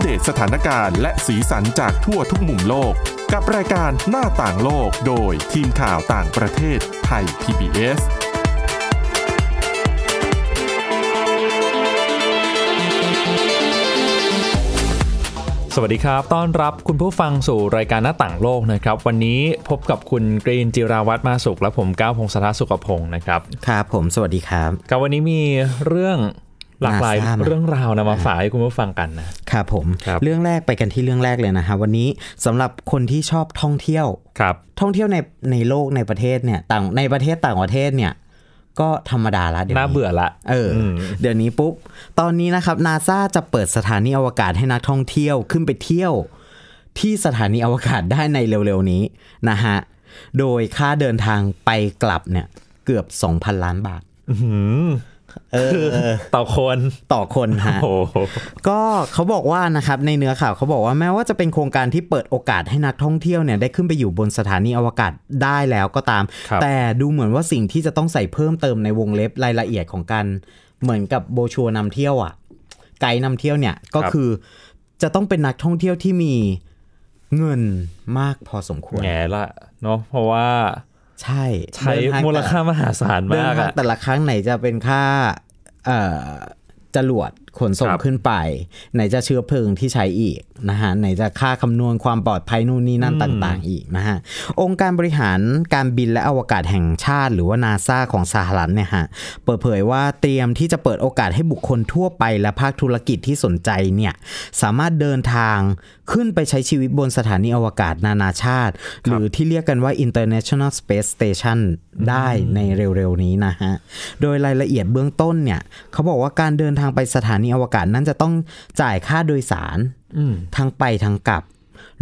เดตสถานการณ์และสีสันจากทั่วทุกมุมโลก กับรายการหน้าต่างโลกโดยทีมข่าวต่างประเทศไทย PBS สวัสดีครับ ต้อนรับคุณผู้ฟังสู่รายการหน้าต่างโลกนะครับ วันนี้พบกับคุณกรีนจิราวัตรมาสุขและผมก้าวพงศธรสุขพงศ์นะครับ ครับผม สวัสดีครับกับวันนี้มีเรื่อง หลากหลายน่าทราบนะเรื่องราวนะมาฝากให้คุณผู้ฟังกันนะครับผมครับเรื่องแรกไปกันที่เรื่องแรกเลยนะฮะวันนี้สำหรับคนที่ชอบท่องเที่ยวครับ ท่องเที่ยวในในโลกในประเทศเนี่ยต่างในประเทศต่างประเทศเนี่ยก็ธรรมดาละเดี๋ยวน่านี้เบื่อละเอออมเดี๋ยวนี้ปุ๊บ ตอนนี้นะครับนาซาจะเปิดสถานีอวกาศให้นักท่องเที่ยวขึ้นไปเที่ยว ที่สถานีอวกาศได้ในเร็วๆนี้นะฮะโดยค่าเดินทางไปกลับเนี่ยเกือบ 2,000 ล้านบาทอื้อหือเออ ต่อคนต่อคนฮะโอ้โหก็เขาบอกว่านะครับในเนื้อข่าวเขาบอกว่าแม้ว่าจะเป็นโครงการที่เปิดโอกาสให้นักท่องเที่ยวเนี่ยได้ขึ้นไปอยู่บนสถานีอวกาศได้แล้วก็ตามครับแต่ดูเหมือนว่าสิ่งที่จะต้องใส่เพิ่มเติมในวงเล็บรายละเอียดของการเหมือนกับโบชัวร์นำเที่ยวอะ ไกด์นำเที่ยวเนี่ยก็คือจะต้องเป็นนักท่องเที่ยวที่มีเงินมากพอสมควรแง่ละเนาะเพราะว่า ใช่ใช้เดินทงมูลค่ามหาศาลเดินมากทางอะแต่ละครั้งไหนจะเป็นค่าเอ่อจรวดขนส่งครับขึ้นไป ไหนจะเชื้อเพลิงที่ใช้อีกนะฮะไหนจะค่าคำนวณความปลอดภัยนู่นนี่นั่นต่างๆ อีกนะฮะองค์การบริหารการบินและอวกาศแห่งชาติ หรือว่านาซาของสหรัฐเนี่ยฮะเปิดเผยว่าเตรียมที่จะเปิดโอกาสให้บุคคลทั่วไปและภาคธุรกิจที่สนใจเนี่ยสามารถเดินทางขึ้นไปใช้ชีวิตบนสถานีอวกาศนานาชาติ หรือที่เรียกกันว่า International Space Station ได้ในเร็วๆนี้นะฮะโดยรายละเอียดเบื้องต้นเนี่ยเขาบอกว่าการเดินทางไปสถานีอวกาศนั้นจะต้องจ่ายค่าโดยสารอืมทั้งไปทั้งกลับ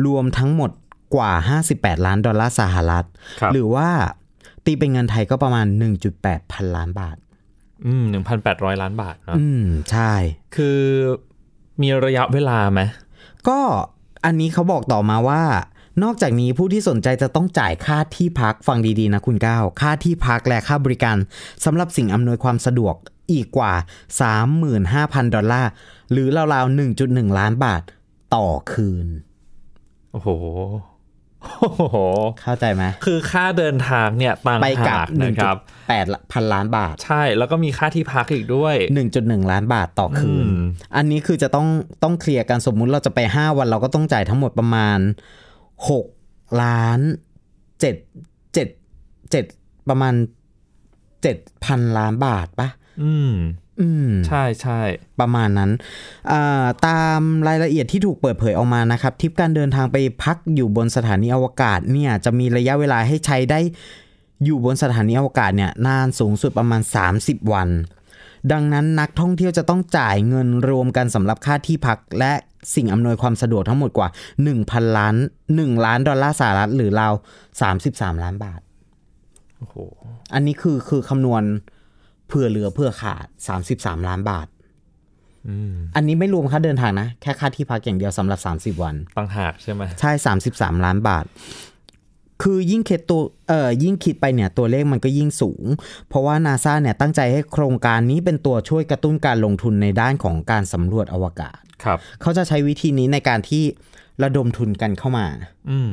รวมทั้งหมดกว่า 58 ล้านดอลลาร์สหรัฐครับหรือว่าตีเป็นเงินไทยก็ประมาณ 1.8 พันล้านบาท อืมหนึ่งพันแปดร้อยล้านบาทเนาะอืม ใช่ คือมีระยะเวลาไหม ก็อันนี้เขาบอกต่อมาว่า นอกจากนี้ผู้ที่สนใจจะต้องจ่ายค่าที่พักฟังดีๆนะคุณก้าวค่าที่พักและค่าบริการสำหรับสิ่งอำนวยความสะดวก อีกกว่า 35,000 ดอลลาร์ หรือราวๆ 1.1 ล้านบาทต่อคืน โอ้โหโอ้โหเข้าใจไหมคือค่าเดินทางเนี่ยต่างไปกลัหาบกนะครับ1.8พันล้านบาท ใช่ แล้วก็มีค่าที่พักอีกด้วย 1.1 ล้านบาทต่อคืนอืมอันนี้คือจะต้องต้องเคลียร์กันสมมุติเราจะไป 5 วันเราก็ต้องจ่ายทั้งหมดประมาณ 6 ล้าน7 7 7ประมาณ 7,000 ล้านบาทปะ อืมอืมใช่ใช่ประมาณนั้นอ่าตามรายละเอียดที่ถูกเปิดเผยออกมานะครับทริปการเดินทางไปพักอยู่บนสถานีอวกาศเนี่ยจะมีระยะเวลาให้ใช้ได้อยู่บนสถานีอวกาศเนี่ยนานสูงสุดประมาณ 30 วัน ดังนั้นนักท่องเที่ยวจะต้องจ่ายเงินรวมกันสำหรับค่าที่พักและสิ่งอำนวยความสะดวกทั้งหมดกว่า 1,000 ล้าน 1 ล้านดอลลาร์สหรัฐหรือราว 33 ล้านบาทโอ้โหอันนี้คือคือคำนวณ เพื่อเหลือเพื่อขาด 33 ล้านบาทอืมอันนี้ไม่รวมค่าเดินทางนะ แค่ค่าที่พักอย่างเดียวสำหรับ 30 วันต่างหากใช่ไหมใช่ 33 ล้านบาท คือยิ่งคิดตัวเอ่อยิ่งคิดไปเนี่ยตัวเลขมันก็ยิ่งสูง เพราะว่านาซาเนี่ยตั้งใจให้โครงการนี้เป็นตัวช่วยกระตุ้นการลงทุนในด้านของการสำรวจอวกาศ ครับ เขาจะใช้วิธีนี้ในการที่ระดมทุนกันเข้ามา อืม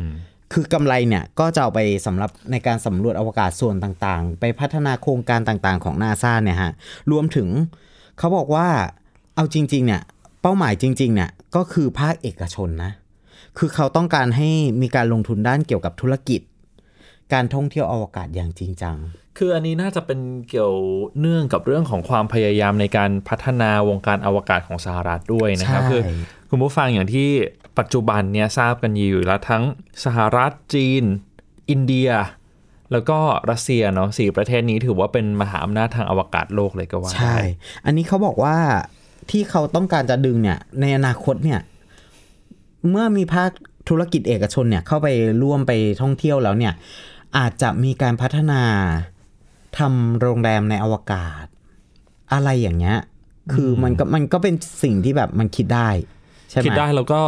คือกำไรเนี่ยก็จะเอาไปสำหรับในการสำรวจอวกาศส่วนต่างๆ ไปพัฒนาโครงการต่างๆ ของนาซาเนี่ยฮะรวมถึงเขาบอกว่าเอาจริง ๆ เนี่ย เป้าหมายจริง ๆ เนี่ยก็คือภาคเอกชนนะ คือเขาต้องการให้มีการลงทุนด้านเกี่ยวกับธุรกิจ การท่องเที่ยวอวกาศอย่างจริงจัง คืออันนี้น่าจะเป็นเกี่ยวเนื่องกับเรื่องของความพยายามในการพัฒนาวงการอวกาศของสหรัฐด้วยนะครับใช่คือคุณผู้ฟังอย่างที่ ปัจจุบันเนี่ยทราบกันอยู่แล้วทั้งสหรัฐจีน อินเดีย แล้วก็รัสเซียเนาะสี่ประเทศนี้ถือว่าเป็นมหาอำนาจทางอวกาศโลกเลยก็ว่าใช่ได้อันนี้เขาบอกว่าที่เขาต้องการจะดึงเนี่ยในอนาคตเนี่ยเมื่อมีภาคธุรกิจเอกชนเนี่ยเข้าไปร่วมไปท่องเที่ยวแล้วเนี่ยอาจจะมีการพัฒนาทำโรงแรมในอวกาศ อะไรอย่างเงี้ย คือมันก็มันก็เป็นสิ่งที่แบบมันคิดได้ ใช่ไหมคิดได้แล้วก็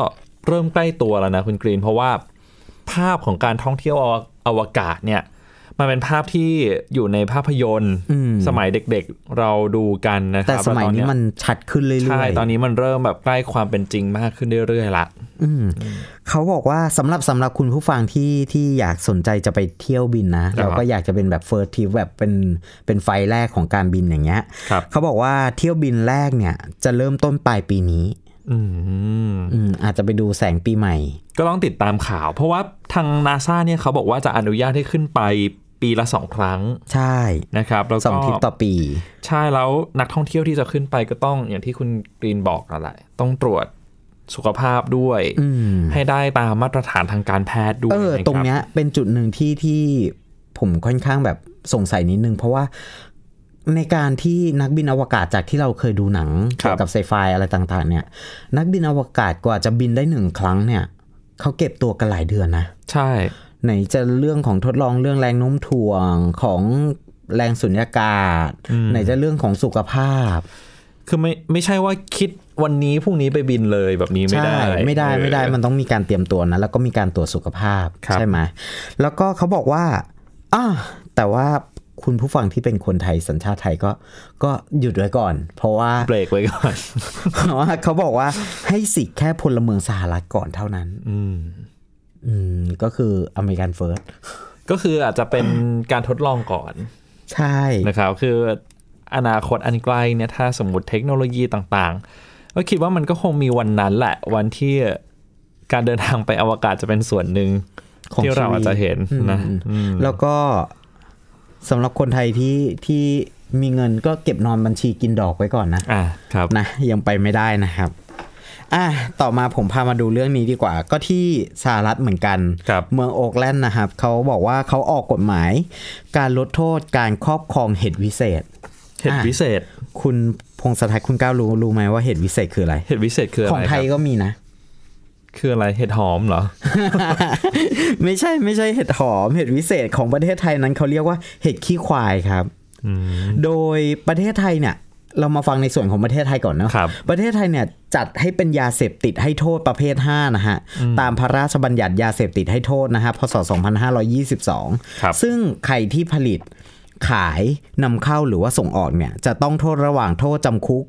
เริ่มใกล้ตัวแล้วนะคุณกรีน เพราะว่าภาพของการท่องเที่ยวอวอวกาศเนี่ยมันเป็นภาพที่อยู่ในภาพยนตร์อืมสมัยเด็กๆเราดูกันนะคแต่รับสมัยแล้วตอนี้มันชัดขึ้นเรื่อยๆใช่ตอนนี้มันเริ่มแบบใกล้ความเป็นจริงมากขึ้นเรื่อยๆละอืมเขาบอกว่าสำหรับสำหรับคุณผู้ฟังที่ที่อยากสนใจจะไปเที่ยวบินนะครับเราก็อยากจะเป็นแบบเฟิร์สทีแบบเป็นเป็นไฟล์แรกของการบินอย่างเงี้ยครับเขาบอกว่าเที่ยวบินแรกเนี่ยจะเริ่มต้นปลายปีนี้ อืมอืมอาจจะไปดูแสงปีใหม่ ก็ต้องติดตามข่าว เพราะว่าทางนาซาเนี่ยเขาบอกว่าจะอนุญาตให้ขึ้นไปปีละสองครั้งใช่นะครับแล้วสก็องทริปต่อปี ใช่แล้วนักท่องเที่ยวที่จะขึ้นไปก็ต้องอย่างที่คุณกรีนบอกนั่นแหละต้องตรวจสุขภาพด้วยอืมให้ได้ตามมาตรฐานทางการแพทย์ด้วยเออนะคบตรงเนี้ยเป็นจุดหนึ่งที่ที่ผมค่อนข้างแบบสงสัยนิดนึง เพราะว่า ในการที่นักบินอวกาศจากที่เราเคยดูหนังเกี่ยวกับไซไฟอะไรต่างๆ เนี่ย นักบินอวกาศกว่าจะบินได้หนึ่งครั้งเนี่ยเขาเก็บตัวกันหลายเดือนนะ ใช่ ไหนจะเรื่องของทดลองเรื่องแรงโน้มถ่วงของแรงสุญญากาศ ไหนจะเรื่องของสุขภาพ คือไม่ไม่ใช่ว่าคิดวันนี้พรุ่งนี้ไปบินเลยแบบนี้ไม่ได้ใช่ไม่ได้ไม่ได้เออมันต้องมีการเตรียมตัวนะ แล้วก็มีการตรวจสุขภาพครับใช่ไหมแล้วก็เขาบอกว่าอ่าแต่ว่า คุณผู้ฟังที่เป็นคนไทยสัญชาติไทยก็ ก็หยุดไว้ก่อน เพราะว่าเบรกไว้ก่อนเพราะว่าเขาบอกว่าให้สิทธิ์แค่พลเมืองสหรัฐก่อนเท่านั้น อืม อืม ก็คืออเมริกันเฟิร์สก็คืออาจจะเป็นการทดลองก่อน ใช่นะครับ คืออนาคตอันใกล้เนี่ยถ้าสมมติเทคโนโลยีต่างๆ ก็คิดว่ามันก็คงมีวันนั้นแหละ วันที่การเดินทางไปอวกาศจะเป็นส่วนหนึ่งของที่เราชีวิตอาจจะเห็นนะอืมอืมแล้วก็ สำหรับคนไทยที่ที่มีเงินก็เก็บนอนบัญชีกินดอกไว้ก่อนนะอ่าครับนะยังไปไม่ได้นะครับอะต่อมาผมพามาดูเรื่องนี้ดีกว่า ก็ที่สหรัฐเหมือนกันครับเมืองโอ๊กแลนด์นะครับเขาบอกว่าเขาออกกฎหมาย การลดโทษการครอบครองเห็ดวิเศษ เห็ดอะวิเศษ คุณพงศธรคุณก้าวรู้รู้ไหมว่าเห็ดวิเศษคืออะไร เห็ดวิเศษคืออะไร ของไทยครับก็มีนะ คืออะไรเห็ดหอมเหรอ ไม่ใช่ไม่ใช่เห็ดหอม เห็ดวิเศษของประเทศไทยนั้นเขาเรียกว่าเห็ดขี้ควายครับอืมโดยประเทศไทยเนี่ย เรามาฟังในส่วนของประเทศไทยก่อนเนาะครับประเทศไทยเนี่ยจัดให้เป็นยาเสพติดให้โทษประเภท 5 นะฮะ ตามพระราชบัญญัติยาเสพติดให้โทษนะฮะพศ 2522ครับซึ่งใครที่ผลิตขายนำเข้าหรือว่าส่งออกเนี่ย จะต้องโทษระหว่างโทษจำคุก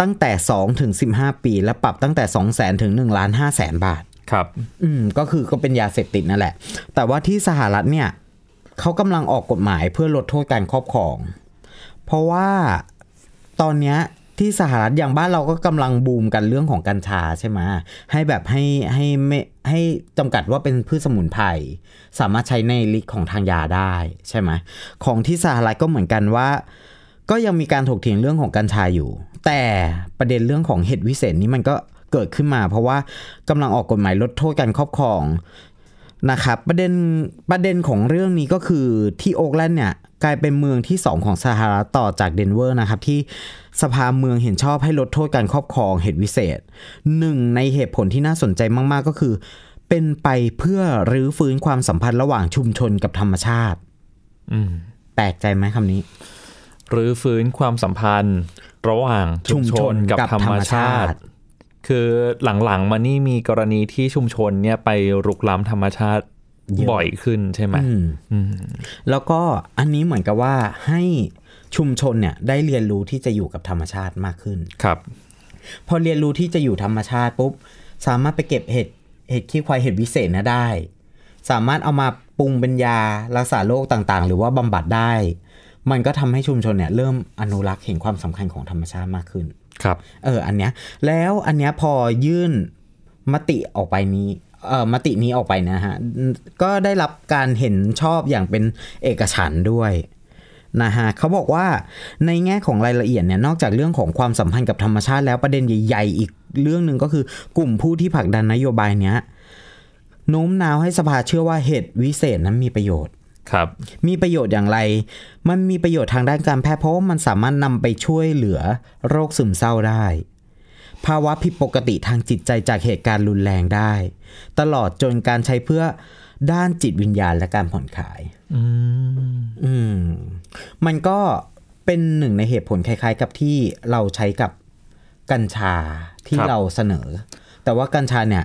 ตั้งแต่2ถึง15 ปี และปรับตั้งแต่2 0 0 0 0 0ถึง1ล้าน5แสนบาท ครับ อืมก็คือก็เป็นยาเสพติดนั่นแหละ แต่ว่าที่สหรัฐเนี่ยเขากำลังออกกฎหมายเพื่อลดโทษการครอบครอง เพราะว่าตอนเนี้ยที่สหรัฐอย่างบ้านเราก็กำลังบูมกันเรื่องของกัญชาใช่ไหมให้แบบให้ให้ไม่ให้จำกัดว่าเป็นพืชสมุนไพรสามารถใช้ในลิกของทางยาได้ใช่ไหมของที่สหรัฐก็เหมือนกันว่า ก็ยังมีการถกเถียงเรื่องของกัญชาอยู่ แต่ประเด็นเรื่องของเห็ดวิเศษนี้มันก็เกิดขึ้นมา เพราะว่ากำลังออกกฎหมายลดโทษการครอบครองนะครับประเด็นประเด็นของเรื่องนี้ก็คือที่โอ๊กแลนด์เนี่ยกลายเป็นเมืองที่ 2 ของสหรัฐต่อจากเดนเวอร์นะครับ ที่สภาเมืองเห็นชอบให้ลดโทษการครอบครองเห็ดวิเศษหนึ่งในเหตุผลที่น่าสนใจมาก ๆ ก็คือ เป็นไปเพื่อรื้อฟื้นความสัมพันธ์ระหว่างชุมชนกับธรรมชาติอืมแปลกใจไหมคำนี้หรือฟื้นความสัมพันธ์ ระหว่างชุมชนกับกับธรรมธรรมชาชาติติ คือหลังๆมานี่มีกรณีที่ชุมชนเนี่ยไปรุกล้ำธรรมชาติบ่อยขึ้นใช่ไหมอืมอืมแล้วก็อันนี้เหมือนกับว่าให้ชุมชนเนี่ยได้เรียนรู้ที่จะอยู่กับธรรมชาติมากขึ้นครับ พอเรียนรู้ที่จะอยู่ธรรมชาติปุ๊บสามารถไปเก็บเห็ดเห็ดขี้ควายเห็ดวิเศษนะได้ สามารถเอามาปรุงเป็นยารักษาโรคต่างๆ หรือว่าบำบัดได้ มันก็ทำให้ชุมชนเนี่ยเริ่มอนุรักษ์เห็นความสำคัญของธรรมชาติมากขึ้น ครับ เออ อันเนี้ย แล้วอันเนี้ยพอยื่นมติออกไปนี้เออมตินี้ออกไปนะฮะ ก็ได้รับการเห็นชอบอย่างเป็นเอกฉันท์ด้วยนะฮะเขาบอกว่าในแง่ของรายละเอียดเนี่ยนอกจากเรื่องของความสัมพันธ์กับธรรมชาติแล้วประเด็นใหญ่ ๆ อีกเรื่องหนึ่งก็คือกลุ่มผู้ที่ผลักดันนโยบายเนี้ยโน้มน้าวให้สภาเชื่อว่าเห็ดวิเศษนั้นมีประโยชน์ ครับมีประโยชน์อย่างไร มันมีประโยชน์ทางด้านการแพทย์เพราะว่ามันสามารถนำไปช่วยเหลือโรคซึมเศร้าได้ ภาวะผิดปกติทางจิตใจจากเหตุการณ์รุนแรงได้ ตลอดจนการใช้เพื่อด้านจิตวิญญาณและการผ่อนคลาย อืมอืมมันก็เป็นหนึ่งในเหตุผลคล้าย ๆ กับที่เราใช้กับกัญชาที่เราเสนอ แต่ว่ากัญชาเนี่ย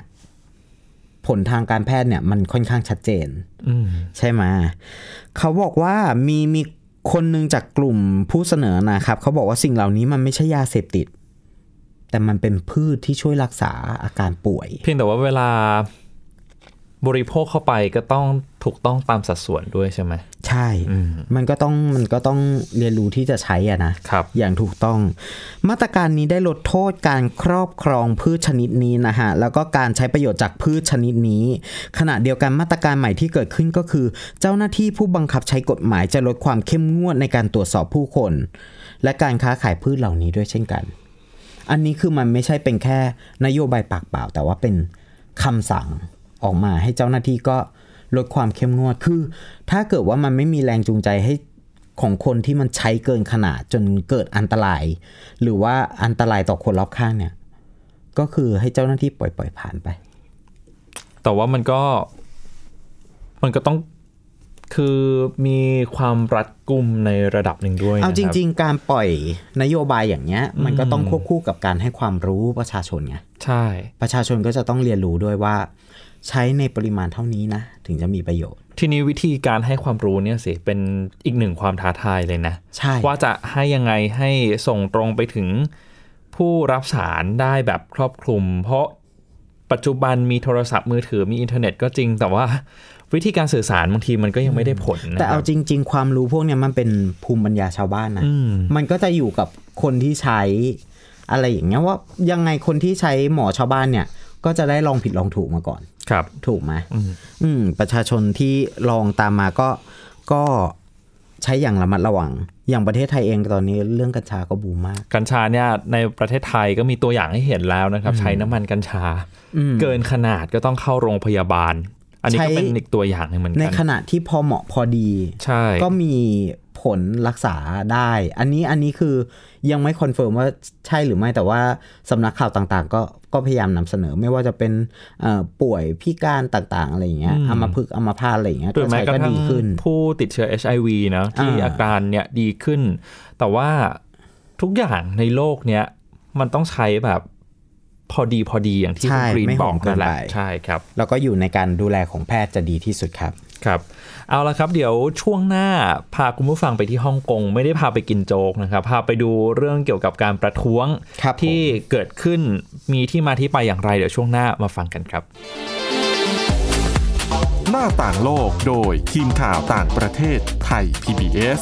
ผลทางการแพทย์เนี่ยมันค่อนข้างชัดเจนอืมใช่ไหมเขาบอกว่ามีมีคนหนึ่งจากกลุ่มผู้เสนอนะครับ เขาบอกว่าสิ่งเหล่านี้มันไม่ใช่ยาเสพติด แต่มันเป็นพืชที่ช่วยรักษาอาการป่วย เพียงแต่ว่าเวลา บริโภคเข้าไปก็ต้องถูกต้องตามสัดส่วนด้วยใช่ไหมใช่อืมมันก็ต้องมันก็ต้องเรียนรู้ที่จะใช้อะนะครับอย่างถูกต้อง มาตรการนี้ได้ลดโทษการครอบครองพืชชนิดนี้นะฮะแล้วก็การใช้ประโยชน์จากพืชชนิดนี้ ขณะเดียวกันมาตรการใหม่ที่เกิดขึ้นก็คือ เจ้าหน้าที่ผู้บังคับใช้กฎหมายจะลดความเข้มงวดในการตรวจสอบผู้คน และการค้าขายพืชเหล่านี้ด้วยเช่นกัน อันนี้คือมันไม่ใช่เป็นแค่นโยบายปากเปล่า แต่ว่าเป็นคำสั่ง ออกมาให้เจ้าหน้าที่ก็ลดความเข้มงวด คือ ถ้าเกิดว่ามันไม่มีแรงจูงใจให้ของคนที่มันใช้เกินขนาดจนเกิดอันตราย หรือว่าอันตรายต่อคนรอบข้างเนี่ย ก็คือให้เจ้าหน้าที่ปล่อยปล่อยผ่านไป แต่ว่ามันก็ มันก็ต้องคือมีความรัดกุมในระดับหนึ่งด้วยเอาจนะคบริง ๆ การปล่อยนโยบายอย่างเงี้ย มันก็ต้องควบคู่กับการให้ความรู้ประชาชนไงใช่ ประชาชนก็จะต้องเรียนรู้ด้วยว่า ใช้ในปริมาณเท่านี้นะ ถึงจะมีประโยชน์ ทีนี้วิธีการให้ความรู้เนี่ยสิเป็นอีกหนึ่งความท้าทายเลยนะ ใช่ ว่าจะให้ยังไงให้ส่งตรงไปถึงผู้รับสารได้แบบครอบคลุม เพราะปัจจุบันมีโทรศัพท์มือถือมีอินเทอร์เน็ตก็จริง แต่ว่าวิธีการสื่อสารบางทีมันก็ยังไม่ได้ผลนะแต่เอาครับจริง ๆ ความรู้พวกเนี้ยมันเป็นภูมิปัญญาชาวบ้านนะอืมมันก็จะอยู่กับคนที่ใช้ อะไรอย่างเงี้ยว่ายังไงคนที่ใช้หมอชาวบ้านเนี่ย ก็จะได้ลองผิดลองถูกมาก่อน ครับ ถูกไหมอืมอืม ประชาชนที่ลองตามมาก็ก็ใช้อย่างระมัดระวัง อย่างประเทศไทยเองตอนนี้เรื่องกัญชาก็บูมมาก กัญชาเนี่ยในประเทศไทยก็มีตัวอย่างให้เห็นแล้วนะครับ ใช้น้ำมันกัญชาอืมเกินขนาดก็ต้องเข้าโรงพยาบาล อันนี้ก็ใช้เป็นอีกตัวอย่างหนึ่งเหมือนในกันขณะที่พอเหมาะพอดี ใช่ ก็มี ผลรักษาได้ อันนี้อันนี้คือยังไม่ confirm ว่าใช่หรือไม่แต่ว่าสำนักข่าวต่างๆ ก็ก็พยายามนำเสนอไม่ว่าจะเป็นเอ่อป่วยพิการต่างๆ อะไรอย่างเงี้ยอัมพฤกษ์อัมพาตอะไรอย่างเงี้ยหรือก็แม้ใช้กระก็ทั่งดีขึ้น ผู้ติดเชื้อ HIV นะที่อ่าอาการเนี่ยดีขึ้น แต่ว่าทุกอย่างในโลกเนี้ยมันต้องใช้แบบพอดีพอดีอย่างที่คุณใช่กรีนไม่บโหอกดเกินั่นนแหละไปใช่ครับ แล้วก็อยู่ในการดูแลของแพทย์จะดีที่สุดครับ ครับเอาละครับเดี๋ยวช่วงหน้าพาคุณผู้ฟังไปที่ฮ่องกงไม่ได้พาไปกินโจ๊กนะครับพาไปดูเรื่องเกี่ยวกับการประท้วงครับที่เกิดขึ้นมีที่มาที่ไปอย่างไร เดี๋ยวช่วงหน้ามาฟังกันครับ หน้าต่างโลกโดยทีมข่าวต่างประเทศไทย PBS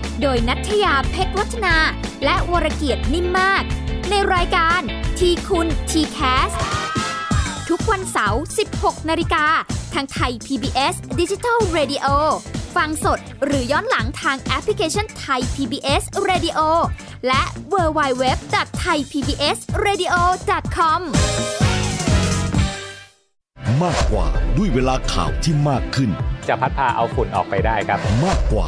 โดยนัทยาเพชรวัฒนา และวรเกียดนิ่มมาก ในรายการทีคุณทีแคสทุกวันเสาร์ 16 นาฬิกา ทางไทย PBS Digital Radio ฟังสดหรือย้อนหลังทางแอปพลิเคชันไทย PBS Radio และ w w w t h a i PBS Radio com มากกว่าด้วยเวลาข่าวที่มากขึ้น จะพัดพาเอาฝุ่นออกไปได้ครับ มากกว่า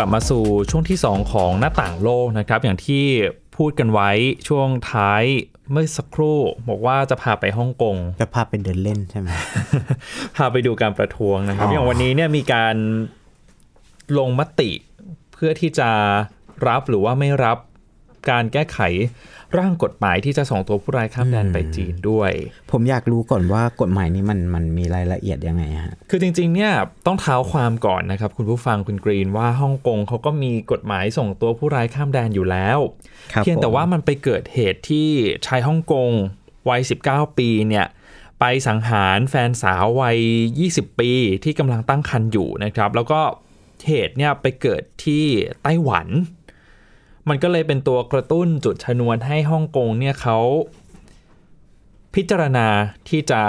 กลับมาสู่ช่วงที่ 2 ของหน้าต่างโลกนะครับ อย่างที่พูดกันไว้ช่วงท้ายเมื่อสักครู่บอกว่าจะพาไปฮ่องกงจะพาไปเดินเล่นใช่ไหมพาไปดูการประท้วงนะครับอ๋อออย่างวันนี้เนี่ยมีการลงมติเพื่อที่จะรับหรือว่าไม่รับการแก้ไข ร่างกฎหมายที่จะส่งตัวผู้ร้ายข้ามแดนไปจีนด้วย ผมอยากรู้ก่อนว่ากฎหมายนี้มันมันมีรายละเอียดยังไงฮะคือจริงๆเนี่ยต้องเท้าความก่อนนะครับ คุณผู้ฟังคุณกรีนว่าฮ่องกงเขาก็มีกฎหมายส่งตัวผู้ร้ายข้ามแดนอยู่แล้วครับเพียงแต่ผมว่ามันไปเกิดเหตุที่ชายฮ่องกงวัย 19 ปีเนี่ยไปสังหารแฟนสาววัย 20 ปีที่กำลังตั้งครรภ์อยู่นะครับ แล้วก็เหตุเนี่ยไปเกิดที่ไต้หวัน มันก็เลยเป็นตัวกระตุ้นจุดชนวนให้ฮ่องกงเนี่ยเขาพิจารณาที่จะ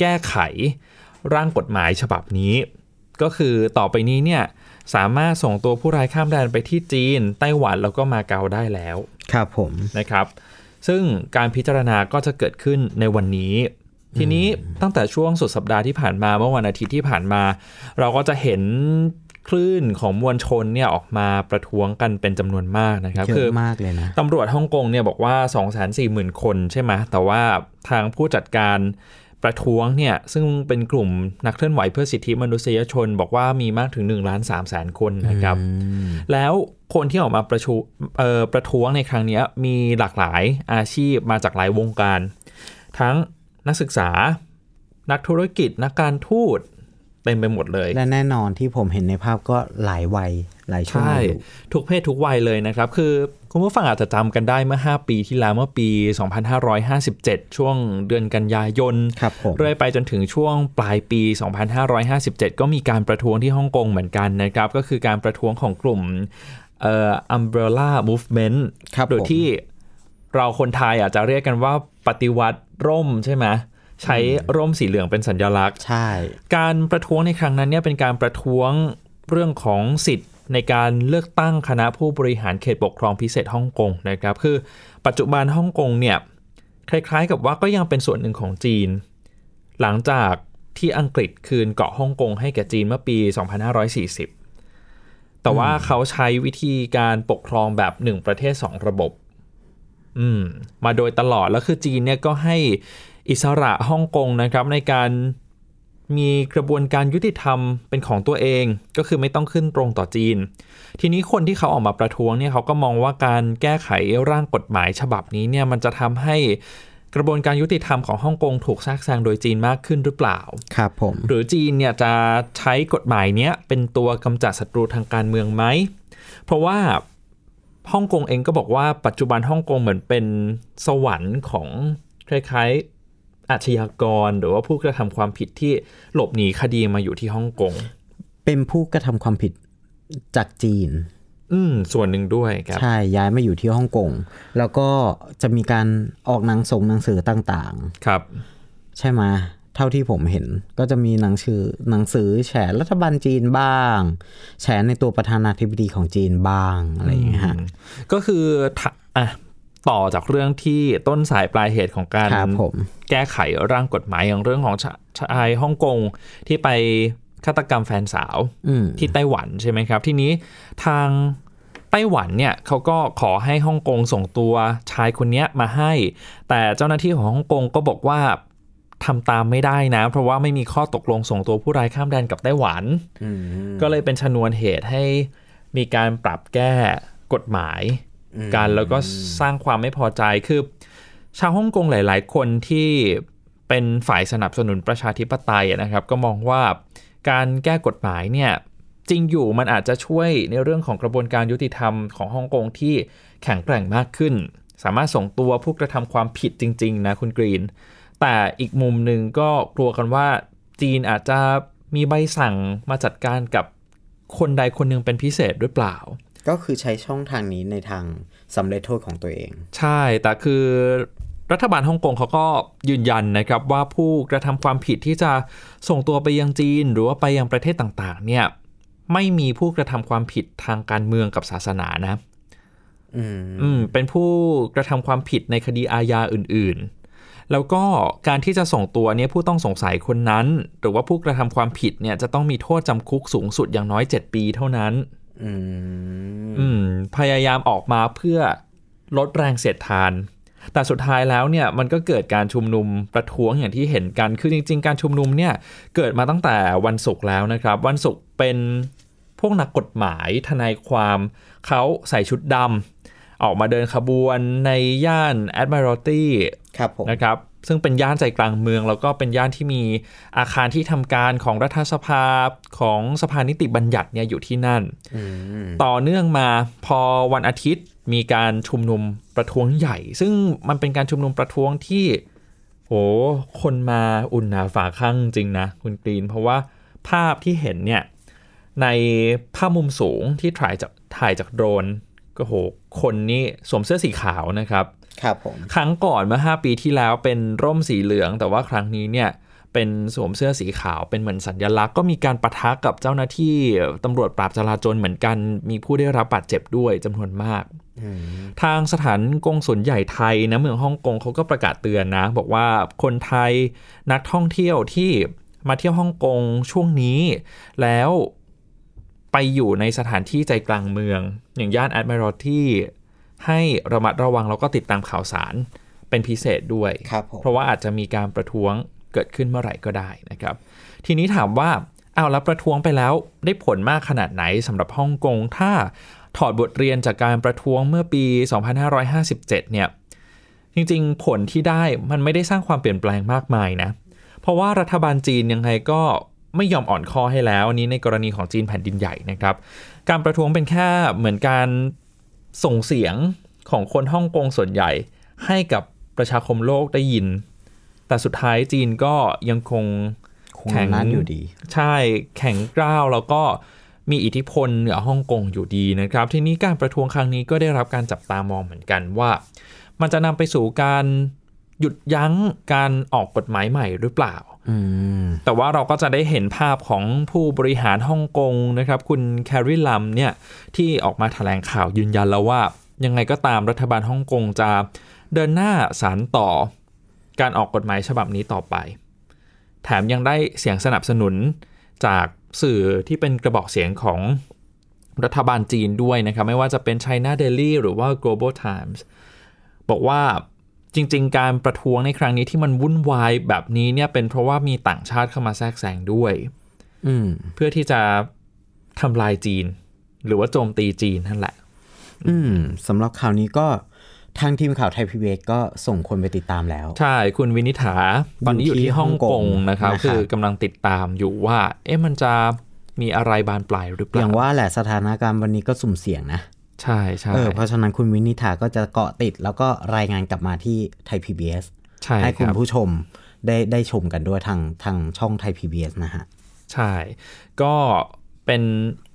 แก้ไขร่างกฎหมายฉบับนี้ ก็คือต่อไปนี้เนี่ยสามารถส่งตัวผู้ร้ายข้ามแดนไปที่จีน ไต้หวันแล้วก็มาเก๊าได้แล้ว ครับผมนะครับ ซึ่งการพิจารณาก็จะเกิดขึ้นในวันนี้ ทีนี้ตั้งแต่ช่วงสุดสัปดาห์ที่ผ่านมาเมื่อวันอาทิตย์ที่ผ่านมา เราก็จะเห็น คลื่นของมวลชนเนี่ยออกมาประท้วงกันเป็นจำนวนมากนะครับเยคืออะมากเลยนะตำรวจฮ่องกงเนี่ยบอกว่า 2 4 0 0 0 0 คนใช่ไหมแต่ว่าทางผู้จัดการประท้วงเนี่ยซึ่งเป็นกลุ่มนักเคลื่อนไหวเพื่อสิทธิมนุษยชน บอกว่ามีมากถึง1ล้าน3แสนคนนะครับ แล้วคนที่ออกมาประชุเอ่อประท้วงในครั้งเนี้ยมีหลากหลายอาชีพมาจากหลายวงการ ทั้งนักศึกษา นักธุรกิจ นักการทูต เต็มไปหมดเลย และแน่นอนที่ผมเห็นในภาพก็หลายวัยหลายช่วงใช่อายุทุกเพศทุกวัยเลยนะครับ คือคุณผู้ฟังอาจจะจำกันได้เมื่อ 5 ปีที่แล้วเมื่อปี 2557 ช่วงเดือนกันยายนครับผมเรื่อยไปจนถึงช่วงปลายปี 2557 ก็มีการประท้วงที่ฮ่องกงเหมือนกันนะครับ ก็คือการประท้วงของกลุ่มเอ่อ umbrella movement ครับโดยผมที่เราคนไทยอาจจะเรียกกันว่าปฏิวัติร่มใช่ไหม ใช้ร่มสีเหลืองเป็นสัญลักษณ์ ใช่ การประท้วงในครั้งนั้นเนี่ยเป็นการประท้วงเรื่องของสิทธิ์ในการเลือกตั้งคณะผู้บริหารเขตปกครองพิเศษฮ่องกงนะครับ คือปัจจุบันฮ่องกงเนี่ยคล้ายๆกับว่าก็ยังเป็นส่วนหนึ่งของจีน หลังจากที่อังกฤษคืนเกาะฮ่องกงให้แก่จีนเมื่อปี 2540 แต่ว่าเขาใช้วิธีการปกครองแบบหนึ่งประเทศสองระบบ อืม มาโดยตลอดแล้วคือจีนเนี่ยก็ให้ อิสระฮ่องกงนะครับในการมีกระบวนการยุติธรรมเป็นของตัวเอง ก็คือไม่ต้องขึ้นตรงต่อจีน ทีนี้คนที่เขาออกมาประท้วงเนี่ยเขาก็มองว่าการแก้ไขร่างกฎหมายฉบับนี้เนี่ยมันจะทำให้กระบวนการยุติธรรมของฮ่องกงถูกแทรกแซงโดยจีนมากขึ้นหรือเปล่า ครับผม หรือจีนเนี่ยจะใช้กฎหมายเนี้ยเป็นตัวกำจัดศัตรูทางการเมืองไหม เพราะว่าฮ่องกงเองก็บอกว่าปัจจุบันฮ่องกงเหมือนเป็นสวรรค์ของคล้ายๆ อาชญากรหรือว่าผู้กระทำความผิดที่หลบหนีคดีมาอยู่ที่ฮ่องกง เป็นผู้กระทำความผิดจากจีน อืมส่วนหนึ่งด้วยครับ ใช่ ย้ายมาอยู่ที่ฮ่องกง แล้วก็จะมีการออกหนังส่งหนังสือต่างครับๆใช่ไหมเท่าที่ผมเห็นก็จะมีหนังสือหนังสือแฉรัฐบาลจีนบ้าง แฉในตัวประธานาธิบดีของจีนบ้างอะไรอย่างเงี้ยฮะก็คือถ้าอะ ต่อจากเรื่องที่ต้นสายปลายเหตุของการครับผมแก้ไขร่างกฎหมายอย่างเรื่องของชาชายฮ่องกงที่ไปฆาตกรรมแฟนสาวอืมที่ไต้หวันใช่ไหมครับ ทีนี้ทางไต้หวันเนี่ยเขาก็ขอให้ฮ่องกงส่งตัวชายคนเนี้ยมาให้ แต่เจ้าหน้าที่ของฮ่องกงก็บอกว่าทำตามไม่ได้นะ เพราะว่าไม่มีข้อตกลงส่งตัวผู้ร้ายข้ามแดนกับไต้หวันก็เลยเป็นชนวนเหตุให้มีการปรับแก้กฎหมาย กันแล้วก็สร้างความไม่พอใจคือ ชาวฮ่องกงหลาย ๆ คนที่เป็นฝ่ายสนับสนุนประชาธิปไตยอะนะครับ ก็มองว่าการแก้กฎหมายเนี่ยจริงอยู่มันอาจจะช่วยในเรื่องของกระบวนการยุติธรรมของฮ่องกงที่แข็งแกร่งมากขึ้น สามารถส่งตัวผู้กระทำความผิดจริง ๆ นะคุณกรีน แต่อีกมุมหนึ่งก็กลัวกันว่าจีนอาจจะมีใบสั่งมาจัดการกับคนใดคนหนึ่งเป็นพิเศษหรือเปล่า ก็คือใช้ช่องทางนี้ในทางสำเร็จโทษของตัวเอง ใช่ แต่คือรัฐบาลฮ่องกงเขาก็ยืนยันนะครับว่าผู้กระทำความผิดที่จะส่งตัวไปยังจีน หรือว่าไปยังประเทศต่างๆ เนี่ยไม่มีผู้กระทำความผิดทางการเมืองกับศาสนานะอืมอืมเป็นผู้กระทำความผิดในคดีอาญาอื่นๆ แล้วก็การที่จะส่งตัวเนี่ยผู้ต้องสงสัยคนนั้น หรือว่าผู้กระทำความผิดเนี่ยจะต้องมีโทษจำคุกสูงสุดอย่างน้อย 7 ปีเท่านั้น อืมอืมพยายามออกมาเพื่อลดแรงเสียดทาน แต่สุดท้ายแล้วเนี่ยมันก็เกิดการชุมนุมประท้วงอย่างที่เห็นกัน คือจริง ๆ การชุมนุมเนี่ยเกิดมาตั้งแต่วันศุกร์แล้วนะครับ วันศุกร์เป็นพวกนักกฎหมายทนายความเขาใส่ชุดดำออกมาเดินขบวนในย่าน Admiralty ครับผมนะครับ ซึ่งเป็นย่านใจกลางเมือง แล้วก็เป็นย่านที่มีอาคารที่ทำการของรัฐสภาของสภานิติบัญญัติเนี่ยอยู่ที่นั่น ต่อเนื่องมาพอวันอาทิตย์มีการชุมนุมประท้วงใหญ่ ซึ่งมันเป็นการชุมนุมประท้วงที่โหคนมาอุ่นหนาฝาข้างจริงนะคุณกรีน เพราะว่าภาพที่เห็นเนี่ยในภาพมุมสูงที่ถ่ายจากถ่ายจากโดรนก็โหคนนี่สวมเสื้อสีขาวนะครับ ครับผมครั้งก่อนเมื่อ 5 ปีที่แล้วเป็นร่มสีเหลือง แต่ว่าครั้งนี้เนี่ยเป็นสวมเสื้อสีขาวเป็นเหมือนสัญลักษณ์ก็มีการปะทะกับเจ้าหน้าที่ตำรวจปราบจราจรเหมือนกัน มีผู้ได้รับบาดเจ็บด้วยจำนวนมาก ทางสถานกงสุลใหญ่ไทยนะเมืองฮ่องกงเขาก็ประกาศเตือนนะ บอกว่าคนไทยนักท่องเที่ยวที่มาเที่ยวฮ่องกงช่วงนี้ แล้วไปอยู่ในสถานที่ใจกลางเมือง อย่างย่านแอดมิรัลที่ ให้ระมัดระวังแล้วก็ติดตามข่าวสารเป็นพิเศษด้วยครับผมเพราะว่าอาจจะมีการประท้วงเกิดขึ้นเมื่อไหร่ก็ได้นะครับ ทีนี้ถามว่าเอาแล้วประท้วงไปแล้วได้ผลมากขนาดไหนสำหรับฮ่องกง ถ้าถอดบทเรียนจากการประท้วงเมื่อปี 2557 เนี่ย จริงๆ ผลที่ได้มันไม่ได้สร้างความเปลี่ยนแปลงมากมายนะ เพราะว่ารัฐบาลจีนยังไงก็ไม่ยอมอ่อนคอให้แล้วอันนี้ในกรณีของจีนแผ่นดินใหญ่นะครับ การประท้วงเป็นแค่เหมือนการ ส่งเสียงของคนฮ่องกงส่วนใหญ่ให้กับประชาคมโลกได้ยิน แต่สุดท้ายจีนก็ยังคงคงนั้นอยู่ดี ใช่แข็งกร้าวแล้วก็มีอิทธิพลเหนือฮ่องกงอยู่ดีนะครับ ทีนี้การประท้วงครั้งนี้ก็ได้รับการจับตามองเหมือนกันว่า มันจะนำไปสู่การหยุดยั้งการออกกฎหมายใหม่หรือเปล่าอืม แต่ว่าเราก็จะได้เห็นภาพของผู้บริหารฮ่องกงนะครับ คุณแคร์รีลัมเนี่ยที่ออกมาแถลงข่าวยืนยันแล้วว่า ยังไงก็ตามรัฐบาลฮ่องกงจะเดินหน้าสารต่อการออกกฎหมายฉบับนี้ต่อไป แถมยังได้เสียงสนับสนุนจากสื่อที่เป็นกระบอกเสียงของรัฐบาลจีนด้วยนะครับ ไม่ว่าจะเป็น China Daily หรือว่า Global Times บอกว่า จริง ๆ การประท้วงในครั้งนี้ที่มันวุ่นวายแบบนี้เนี่ยเป็นเพราะว่ามีต่างชาติเข้ามาแทรกแซงด้วยอืมเพื่อที่จะทำลายจีน หรือว่าโจมตีจีนนั่นแหละ อืมสำหรับข่าวนี้ก็ทางทีมข่าวไทยพีบีก็ส่งคนไปติดตามแล้ว ใช่ คุณวินิษฐา ตอนนี้อยู่ที่ฮ่องกงนะครับนะครับ คือกำลังติดตามอยู่ว่า เอ๊ะมันจะมีอะไรบานปลายหรือเปอล่าย่างว่าแหละสถานการณ์วันนี้ก็สุ่มเสี่ยงนะ ใช่ใช่เออเพราะฉะนั้นคุณวินิธาก็จะเกาะติด แล้วก็รายงานกลับมาที่ไทย PBS ใช่ให้คคุณรับผู้ชมได้ได้ชมกันด้วยทางทางช่องไทย PBS นะฮะ ใช่ ก็เป็น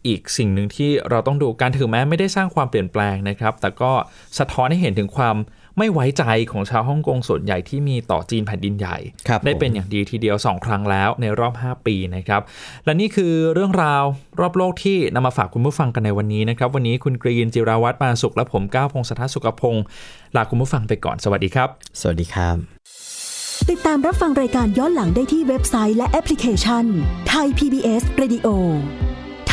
อีกสิ่งหนึ่งที่เราต้องดูการถือแม้ไม่ได้สร้างความเปลี่ยนแปลงนะครับ แต่ก็สะท้อนให้เห็นถึงความ ไม่ไว้ใจของชาวฮ่องกงส่วนใหญ่ที่มีต่อจีนแผ่นดินใหญ่ครับได้เป็นผมอย่างดีทีเดียว 2 ครั้งแล้วในรอบ 5 ปีนะครับ และนี่คือเรื่องราวรอบโลกที่นำมาฝากคุณผู้ฟังกันในวันนี้นะครับ วันนี้คุณกรีนจิราวัตรมาสุขและผมก้าวพงศธรสุขพงศ์ลาคุณผู้ฟังไปก่อนสวัสดีครับ สวัสดีครับ ติดตามรับฟังรายการย้อนหลังได้ที่เว็บไซต์และแอปพลิเคชันไทย PBS Radio ไ